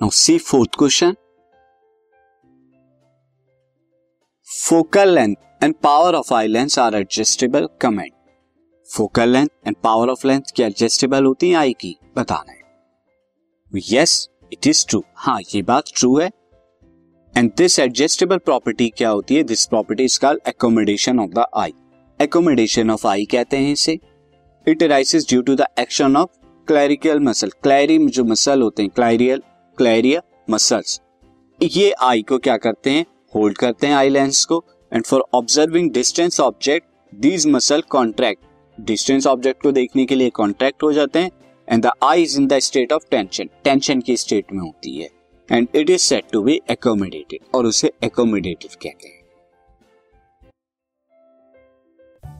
Now see fourth question focal length and power of eye lens are adjustable comment focal length and power of length क्या adjustable होती है आई की, बताना है। Yes it is true हाँ ये बात ट्रू है। एंड दिस एडजस्टेबल प्रॉपर्टी क्या होती है? This property is called accommodation of the eye accommodation of eye कहते हैं इसे। It rises due to the action of clerical muscle क्लैरी जो मसल होते हैं क्लैरियल क्लैरिया मसल्स ये आई को क्या करते हैं? होल्ड करते हैं आई लेंस को and for observing distance object these muscle contract distance object को देखने के लिए कॉन्ट्रैक्ट हो जाते हैं and the eye is in the state of tension tension की स्टेट में होती है and it is set to be accommodated और उसे एकोमोडेटिव कहते हैं।